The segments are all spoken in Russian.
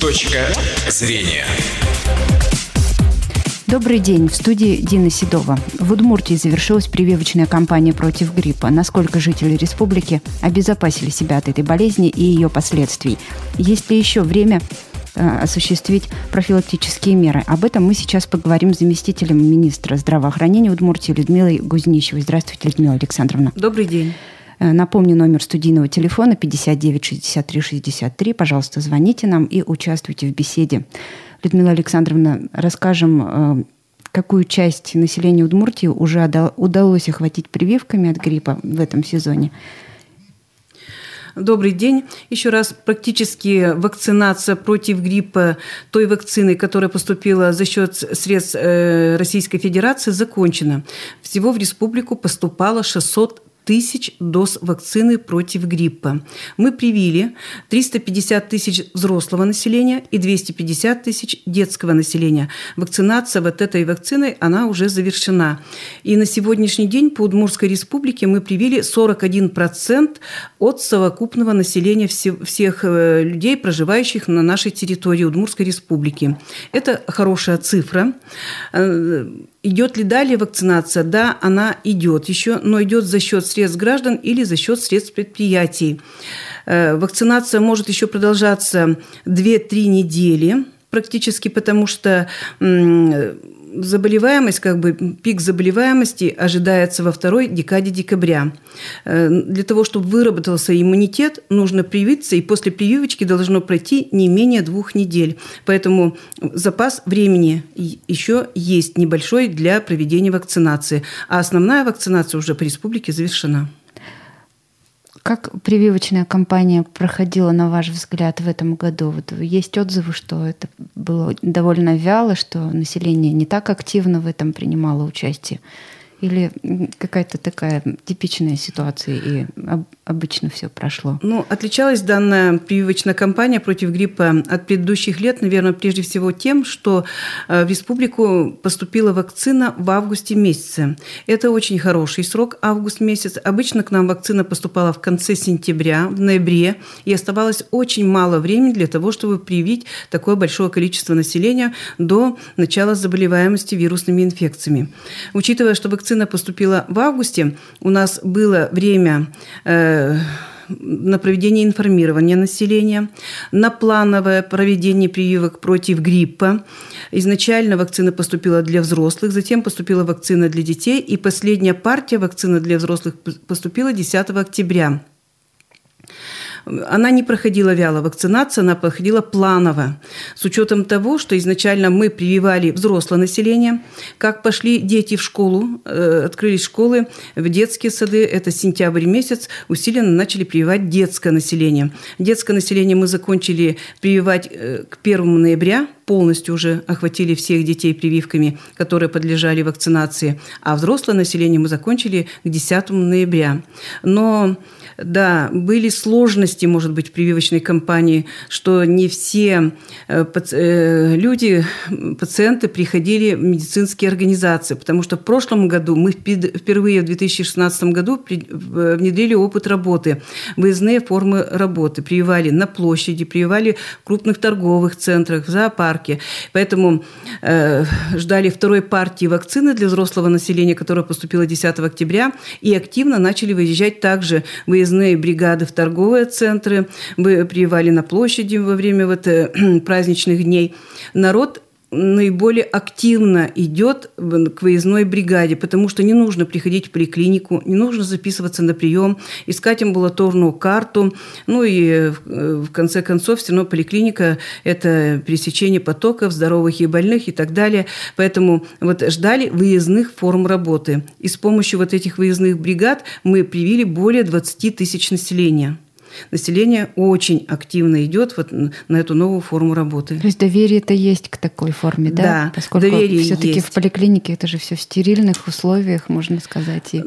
Точка зрения. Добрый день. В студии Дина Седова. В Удмуртии завершилась прививочная кампания против гриппа. Насколько жители республики обезопасили себя от этой болезни и ее последствий? Есть ли еще время э, осуществить профилактические меры. Об этом мы сейчас поговорим с заместителем министра здравоохранения Удмуртии Людмилой Гузнищевой. Здравствуйте, Людмила Александровна. Добрый день. Э, напомню, номер студийного телефона 59 63 63. Пожалуйста, звоните нам и участвуйте в беседе. Людмила Александровна, расскажем, э, какую часть населения Удмуртии уже удалось охватить прививками от гриппа в этом сезоне. Добрый день. Еще раз, практически вакцинация против гриппа той вакцины, которая поступила за счет средств э, Российской Федерации, закончена. Всего в республику поступало 600 тысяч доз вакцины против гриппа. Мы привили 350 тысяч взрослого населения и 250 тысяч детского населения. Вакцинация вот этой вакциной, она уже завершена. И на сегодняшний день по Удмуртской республике мы привили 41% от совокупного населения всех э, людей, проживающих на нашей территории Удмуртской республики. Это хорошая цифра. Идет ли далее вакцинация? Да, она идет еще, но идет за счет средств граждан или за счет средств предприятий. Э, вакцинация может еще продолжаться 2-3 недели практически, потому что заболеваемость, как бы пик заболеваемости ожидается во второй декаде декабря. Э, для того, чтобы выработался иммунитет, нужно привиться, и после прививочки должно пройти не менее двух недель. Поэтому запас времени еще есть небольшой для проведения вакцинации. А основная вакцинация уже по республике завершена. Как прививочная кампания проходила, на ваш взгляд, в этом году? Вот есть отзывы, что это было довольно вяло, что население не так активно в этом принимало участие. Или какая-то такая типичная ситуация, и обычно все прошло? Ну, отличалась данная прививочная кампания против гриппа от предыдущих лет, наверное, прежде всего тем, что э, в республику поступила вакцина в августе месяце. Это очень хороший срок, август месяц. Обычно к нам вакцина поступала в конце сентября, в ноябре, и оставалось очень мало времени для того, чтобы привить такое большое количество населения до начала заболеваемости вирусными инфекциями. Учитывая, что вакцина вакцина поступила в августе, у нас было время э, на проведение информирования населения, на плановое проведение прививок против гриппа. Изначально вакцина поступила для взрослых, затем поступила вакцина для детей, и последняя партия вакцины для взрослых поступила 10 октября. Она не проходила вяло вакцинация, она проходила планово. С учетом того, что изначально мы прививали взрослое население, как пошли дети в школу, э, открылись школы, в детские сады, это сентябрь месяц, усиленно начали прививать детское население. Детское население мы закончили прививать э, к 1 ноября, полностью уже охватили всех детей прививками, которые подлежали вакцинации, а взрослое население мы закончили к 10 ноября. Но да, были сложности, может быть, в прививочной кампании, что не все э, э, люди, пациенты приходили в медицинские организации, потому что в прошлом году мы впервые в 2016 году внедрили опыт работы, выездные формы работы, прививали на площади, прививали в крупных торговых центрах, в зоопарке. Поэтому э, ждали второй партии вакцины для взрослого населения, которая поступила 10 октября, и активно начали выезжать также выездные выездные бригады в торговые центры, вы приевали на площади во время вот, э, праздничных дней. Народ наиболее активно идет к выездной бригаде, потому что не нужно приходить в поликлинику, не нужно записываться на прием, искать амбулаторную карту. Ну и э, в конце концов все равно поликлиника – это пересечение потоков здоровых и больных и так далее. Поэтому вот ждали выездных форм работы. И с помощью вот этих выездных бригад мы привили более 20 тысяч населения население очень активно идет вот на эту новую форму работы. То есть доверие-то есть к такой форме, да? Да, Поскольку все-таки в поликлинике это же все в стерильных условиях, можно сказать. И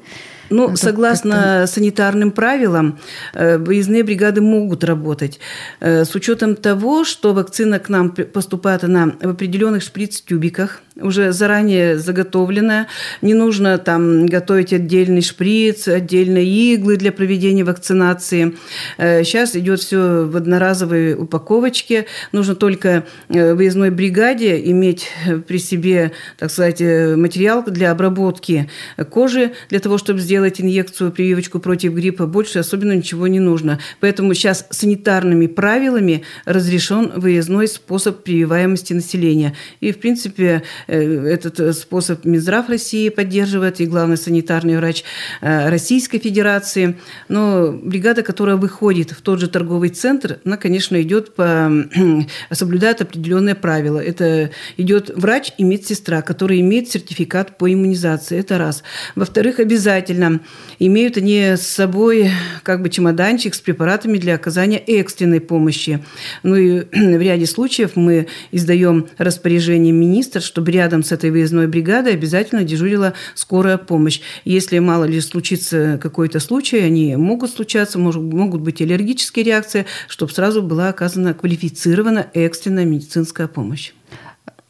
ну, согласно санитарным правилам, э, выездные бригады могут работать. Э, с учетом того, что вакцина к нам поступает она в определенных шприц-тюбиках – уже заранее заготовленная. Не нужно там готовить отдельный шприц, отдельные иглы для проведения вакцинации. Сейчас идет все в одноразовой упаковочке. Нужно только выездной бригаде иметь при себе, так сказать, материал для обработки кожи, для того, чтобы сделать инъекцию, прививочку против гриппа. Больше особенно ничего не нужно. Поэтому сейчас санитарными правилами разрешен выездной способ прививаемости населения. И, в принципе, э, этот способ Минздрав России поддерживает, и главный санитарный врач э, Российской Федерации. Но бригада, которая выходит в тот же торговый центр, она, конечно, идет по... соблюдает определенные правила. Это идет врач и медсестра, который имеет сертификат по иммунизации. Это раз. Во-вторых, обязательно имеют они с собой как бы чемоданчик с препаратами для оказания экстренной помощи. Ну и в ряде случаев мы издаем распоряжение министра, чтобы рядом с этой выездной бригадой обязательно дежурила скорая помощь. Если мало ли случится какой-то случай, они могут случаться, может, могут быть аллергические реакции, чтобы сразу была оказана квалифицированная экстренная медицинская помощь.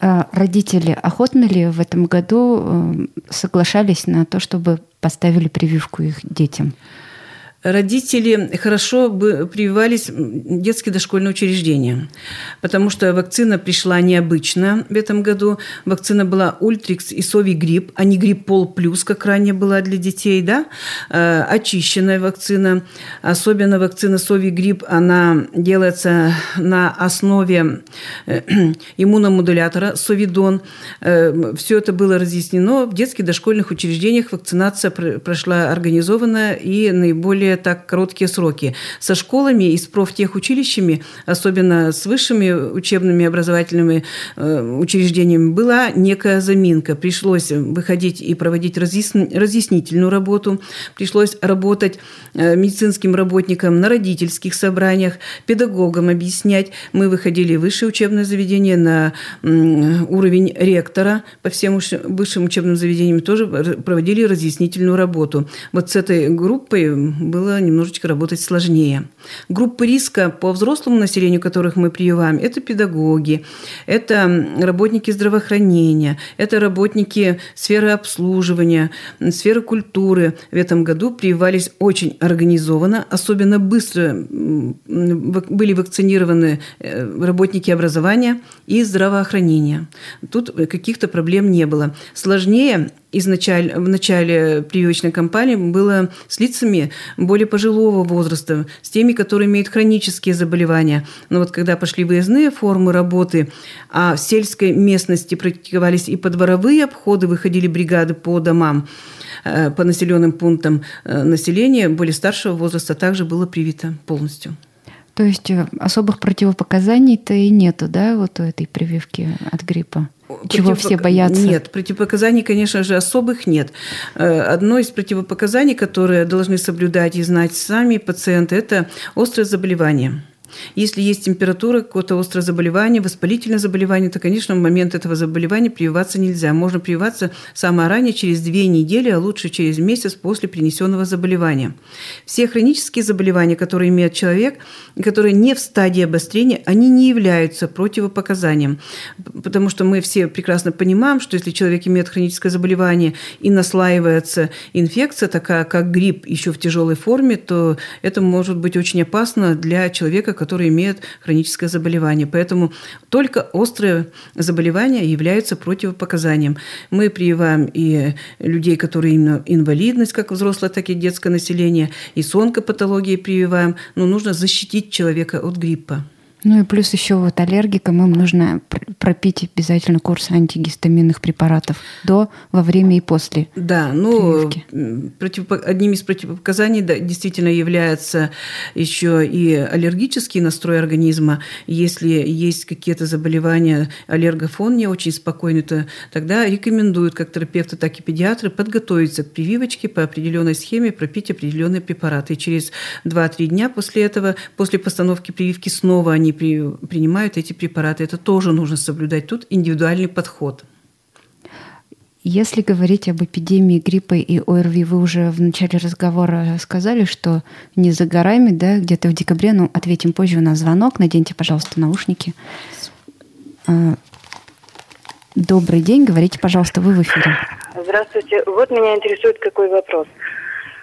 А родители охотно ли в этом году э, соглашались на то, чтобы поставили прививку их детям? Родители хорошо бы прививались в детские дошкольные учреждения, потому что вакцина пришла необычно в этом году. Вакцина была Ультрикс и Сови Грипп, а не Гриппол Плюс, как ранее была для детей, да? Э, очищенная вакцина. Особенно вакцина Сови Грипп, она делается на основе э, иммуномодулятора Совидон. Э, Все это было разъяснено. В детских дошкольных учреждениях вакцинация прошла организованно и наиболее более так короткие сроки. Со школами и с профтехучилищами, особенно с высшими учебными образовательными э, учреждениями, была некая заминка. Пришлось выходить и проводить разъяснительную работу, пришлось работать э, медицинским работникам на родительских собраниях, педагогам объяснять. Мы выходили в высшее учебное заведение на уровень ректора по всем высшим учебным заведениям тоже проводили разъяснительную работу. Вот с этой группой был было немножечко работать сложнее. Группы риска по взрослому населению, которых мы прививаем, это педагоги, это работники здравоохранения, это работники сферы обслуживания, сферы культуры. В этом году прививались очень организованно, особенно быстро были вакцинированы э, работники образования и здравоохранения. Тут каких-то проблем не было. Сложнее изначально, в начале прививочной кампании было с лицами более пожилого возраста, с теми, которые имеют хронические заболевания. Но вот когда пошли выездные формы работы, а в сельской местности практиковались и подворовые обходы, выходили бригады по домам, э, по населенным пунктам э, населения более старшего возраста также было привито полностью. То есть э, особых противопоказаний-то и нету, да, вот у этой прививки от гриппа? Чего все боятся? Нет, противопоказаний, конечно же, особых нет. Э, одно из противопоказаний, которые должны соблюдать и знать сами пациенты, это острое заболевание. Если есть температура, какое-то острое заболевание, воспалительное заболевание, то, конечно, в момент этого заболевания прививаться нельзя. Можно прививаться самое ранее, через две недели, а лучше через месяц после принесенного заболевания. Все хронические заболевания, которые имеет человек, которые не в стадии обострения, они не являются противопоказанием. Потому что мы все прекрасно понимаем, что если человек имеет хроническое заболевание и наслаивается инфекция, такая как грипп, еще в тяжелой форме, то это может быть очень опасно для человека, которые имеют хроническое заболевание. Поэтому только острые заболевания являются противопоказанием. Мы прививаем и людей, которые именно инвалидность, как взрослое, так и детское население, и с онкопатологией прививаем. Но нужно защитить человека от гриппа. Ну и плюс еще вот аллергикам им нужно пропить обязательно курс антигистаминных препаратов до, во время и после. Да, ну против, одним из противопоказаний да, действительно является еще и аллергический настрой организма. Если есть какие-то заболевания, аллергофон не очень спокойный, то тогда рекомендуют как терапевты, так и педиатры подготовиться к прививочке по определенной схеме, пропить определенные препараты. И через 2-3 дня после этого, после постановки прививки, снова они при, принимают эти препараты. Это тоже нужно соблюдать. Тут индивидуальный подход. Если говорить об эпидемии гриппа и ОРВИ, вы уже в начале разговора сказали, что не за горами, да, где-то в декабре, ну, ответим позже, у нас звонок, наденьте, пожалуйста, наушники. А, Добрый день, говорите, пожалуйста, вы в эфире. Здравствуйте. Вот меня интересует какой вопрос.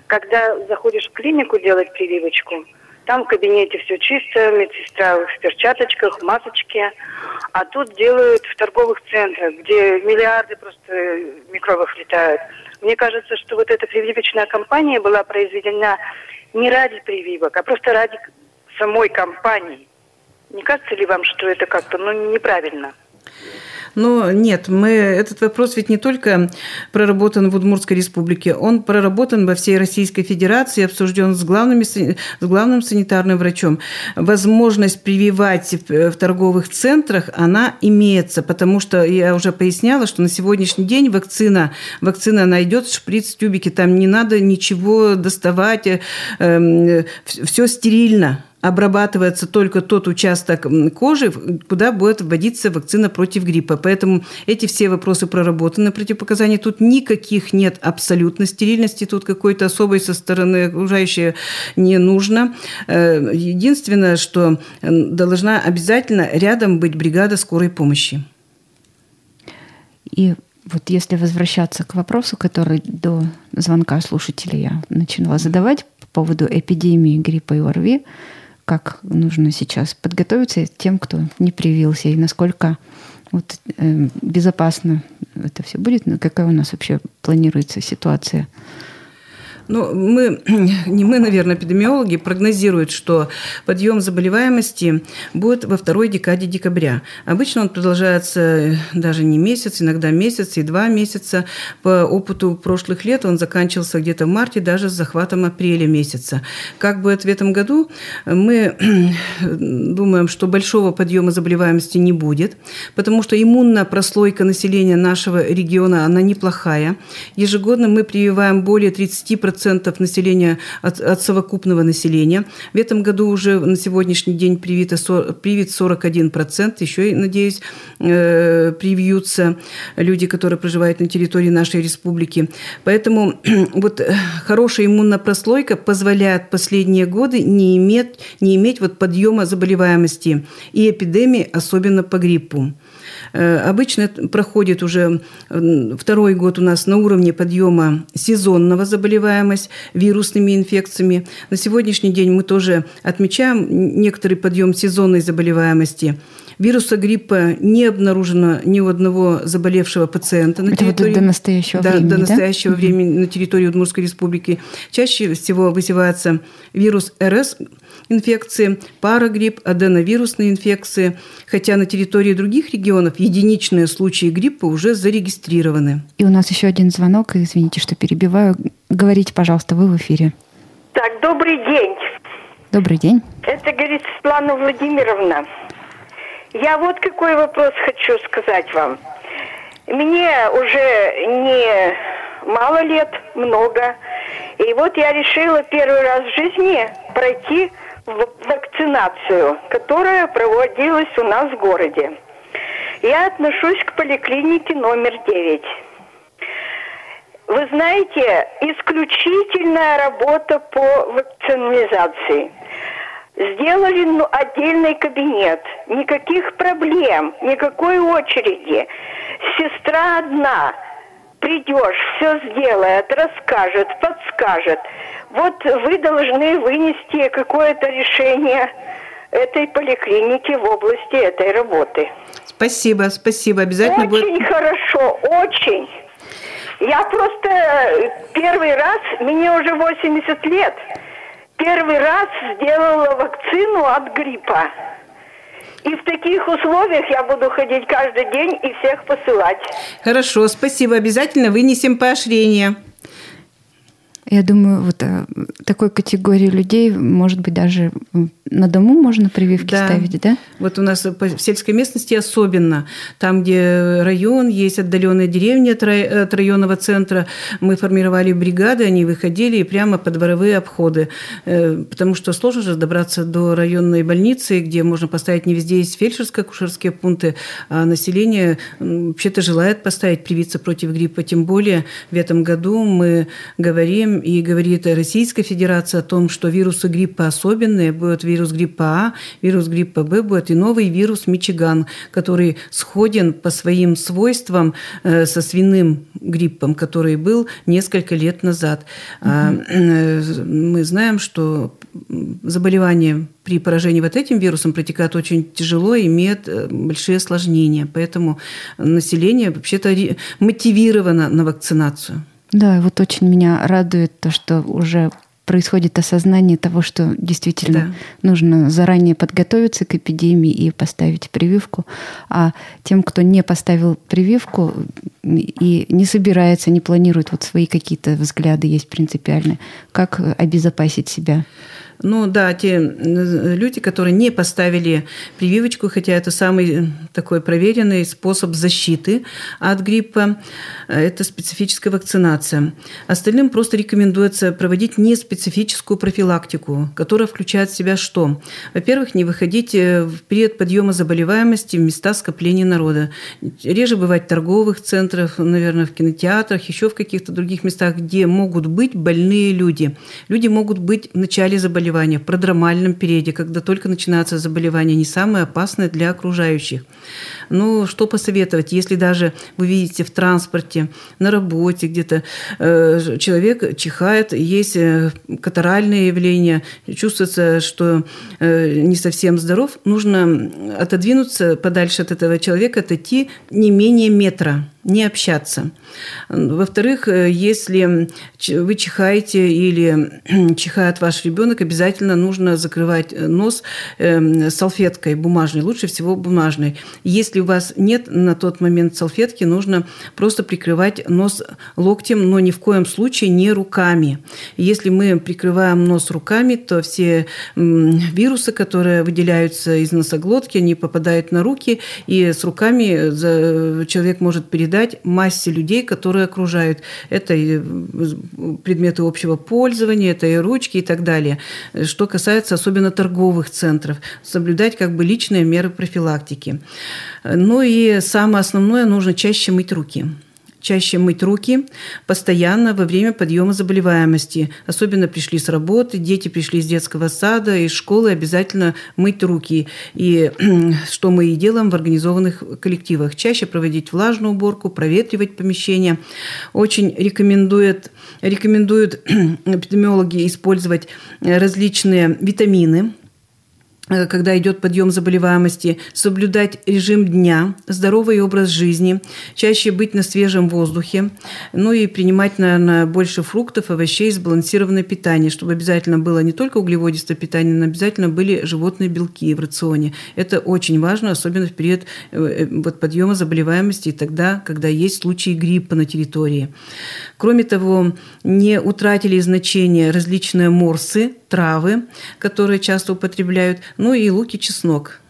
Когда заходишь в клинику делать прививочку, там в кабинете все чисто, медсестра в перчаточках, масочке. А тут делают в торговых центрах, где миллиарды просто микробов летают. Мне кажется, что вот эта прививочная кампания была произведена не ради прививок, а просто ради самой кампании. Не кажется ли вам, что это как-то ну, неправильно? Но нет, мы, этот вопрос ведь не только проработан в Удмуртской республике, он проработан во всей Российской Федерации, обсужден с, главными, с главным санитарным врачом. Возможность прививать в, торговых центрах, она имеется, потому что я уже поясняла, что на сегодняшний день вакцина, вакцина найдет шприц, тюбики, там не надо ничего доставать, э, э, все стерильно обрабатывается только тот участок кожи, куда будет вводиться вакцина против гриппа. Поэтому эти все вопросы проработаны, противопоказаний тут никаких нет абсолютно. Стерильности тут какой-то особой со стороны окружающей не нужно. Э, единственное, что должна обязательно рядом быть бригада скорой помощи. И вот если возвращаться к вопросу, который до звонка слушателя я начинала задавать по поводу эпидемии гриппа и ОРВИ, как нужно сейчас подготовиться тем, кто не привился, и насколько вот, э, безопасно это все будет, какая у нас вообще планируется ситуация ну, мы, не мы, наверное, эпидемиологи, прогнозируют, что подъем заболеваемости будет во второй декаде декабря. Обычно он продолжается даже не месяц, иногда месяц и два месяца. По опыту прошлых лет он заканчивался где-то в марте, даже с захватом апреля месяца. Как будет в этом году, мы думаем, что большого подъема заболеваемости не будет, потому что иммунная прослойка населения нашего региона, она неплохая. Ежегодно мы прививаем более 30% 40% населения от, от совокупного населения. В этом году уже на сегодняшний день привито, привит 41%. Еще, надеюсь, э, привьются люди, которые проживают на территории нашей республики. Поэтому вот э, хорошая иммунная прослойка позволяет последние годы не иметь, не иметь вот подъема заболеваемости и эпидемии, особенно по гриппу. Э, обычно проходит уже второй год у нас на уровне подъема сезонного заболеваемость вирусными инфекциями. На сегодняшний день мы тоже отмечаем некоторый подъем сезонной заболеваемости. Вируса гриппа не обнаружено ни у одного заболевшего пациента на территории. до настоящего да, времени, до настоящего да? времени на территории Удмуртской республики. Чаще всего вызывается вирус РС, инфекции, парагрипп, аденовирусные инфекции, хотя на территории других регионов единичные случаи гриппа уже зарегистрированы. И у нас еще один звонок, извините, что перебиваю. Говорите, пожалуйста, вы в эфире. Так, добрый день. Добрый день. Это говорит Светлана Владимировна. Я вот какой вопрос хочу сказать вам. Мне уже не мало лет, много. И вот я решила первый раз в жизни пройти вакцинацию, которая проводилась у нас в городе. Я отношусь к поликлинике номер 9. Вы знаете, исключительная работа по вакцинизации. Сделали ну, отдельный кабинет, никаких проблем, никакой очереди. Сестра одна – придешь, все сделает, расскажет, подскажет. Вот вы должны вынести какое-то решение этой поликлиники в области этой работы. Спасибо, спасибо. Обязательно очень будет. Очень хорошо, очень. Я просто первый раз, мне уже 80 лет, первый раз сделала вакцину от гриппа. И в таких условиях я буду ходить каждый день и всех посылать. Хорошо, спасибо. Обязательно вынесем поощрение. Я думаю, вот э, такой категории людей, может быть, даже на дому можно прививки да. ставить, да? Вот у нас в сельской местности особенно, там, где район, есть отдаленная деревня от районного центра, мы формировали бригады, они выходили и прямо по дворовые обходы, э, потому что сложно же добраться до районной больницы, где можно поставить не везде есть фельдшерско-акушерские пункты, а население вообще-то желает поставить привиться против гриппа, тем более в этом году мы говорим и говорит Российская Федерация о том, что вирусы гриппа особенные, вирусы вирус гриппа А, вирус гриппа Б будет и новый вирус Мичиган, который сходен по своим свойствам э, со свиным гриппом, который был несколько лет назад. Угу. Мы знаем, что заболевание при поражении вот этим вирусом протекает очень тяжело и имеет большие осложнения. Поэтому население вообще-то мотивировано на вакцинацию. Да, вот очень меня радует то, что уже происходит осознание того, что действительно да. нужно заранее подготовиться к эпидемии и поставить прививку. А тем, кто не поставил прививку и не собирается, не планирует, вот свои какие-то взгляды есть принципиальные, как обезопасить себя? Ну да, те люди, которые не поставили прививочку, хотя это самый такой проверенный способ защиты от гриппа, это специфическая вакцинация. Остальным просто рекомендуется проводить неспецифическую профилактику, которая включает в себя что? Во-первых, не выходить в период подъема заболеваемости в места скопления народа. Реже бывать в торговых центрах, наверное, в кинотеатрах, еще в каких-то других местах, где могут быть больные люди. Люди могут быть в начале заболевания заболевания, в продромальном периоде, когда только начинается заболевание, не самое опасное для окружающих. Ну, что посоветовать, если даже вы видите в транспорте, на работе где-то э, человек чихает, есть э, катаральные явления, чувствуется, что э, не совсем здоров, нужно отодвинуться подальше от этого человека, отойти не менее метра не общаться. Во-вторых, э, если вы чихаете или чихает ваш ребенок, обязательно нужно закрывать э, нос эм, салфеткой бумажной, лучше всего бумажной. Если у вас нет на тот момент салфетки, нужно просто прикрывать нос локтем, но ни в коем случае не руками. Если мы прикрываем нос руками, то все вирусы, которые выделяются из носоглотки, они попадают на руки, и с руками человек может передать передать массе людей, которые окружают. Это и предметы общего пользования, это и ручки и так далее. Что касается особенно торговых центров, соблюдать как бы личные меры профилактики. Ну и самое основное, нужно чаще мыть руки чаще мыть руки постоянно во время подъема заболеваемости. Особенно пришли с работы, дети пришли из детского сада, из школы, обязательно мыть руки. И что мы и делаем в организованных коллективах. Чаще проводить влажную уборку, проветривать помещения. Очень рекомендуют, рекомендуют эпидемиологи использовать различные витамины, Э, когда идет подъем заболеваемости, соблюдать режим дня, здоровый образ жизни, чаще быть на свежем воздухе, ну и принимать, наверное, больше фруктов, овощей, сбалансированное питание, чтобы обязательно было не только углеводистое питание, но обязательно были животные белки в рационе. Это очень важно, особенно в период э, э, вот, подъема заболеваемости и тогда, когда есть случаи гриппа на территории. Кроме того, не утратили значение различные морсы, травы, которые часто употребляют, ну и лук и чеснок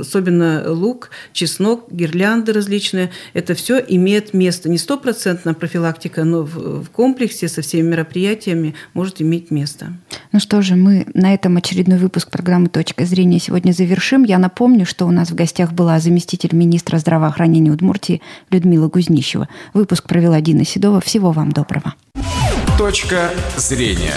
особенно лук, чеснок, гирлянды различные, это все имеет место. Не стопроцентная профилактика, но в, в комплексе со всеми мероприятиями может иметь место. Ну что же, мы на этом очередной выпуск программы «Точка зрения» сегодня завершим. Я напомню, что у нас в гостях была заместитель министра здравоохранения Удмуртии Людмила Гузнищева. Выпуск провела Дина Седова. Всего вам доброго. «Точка зрения»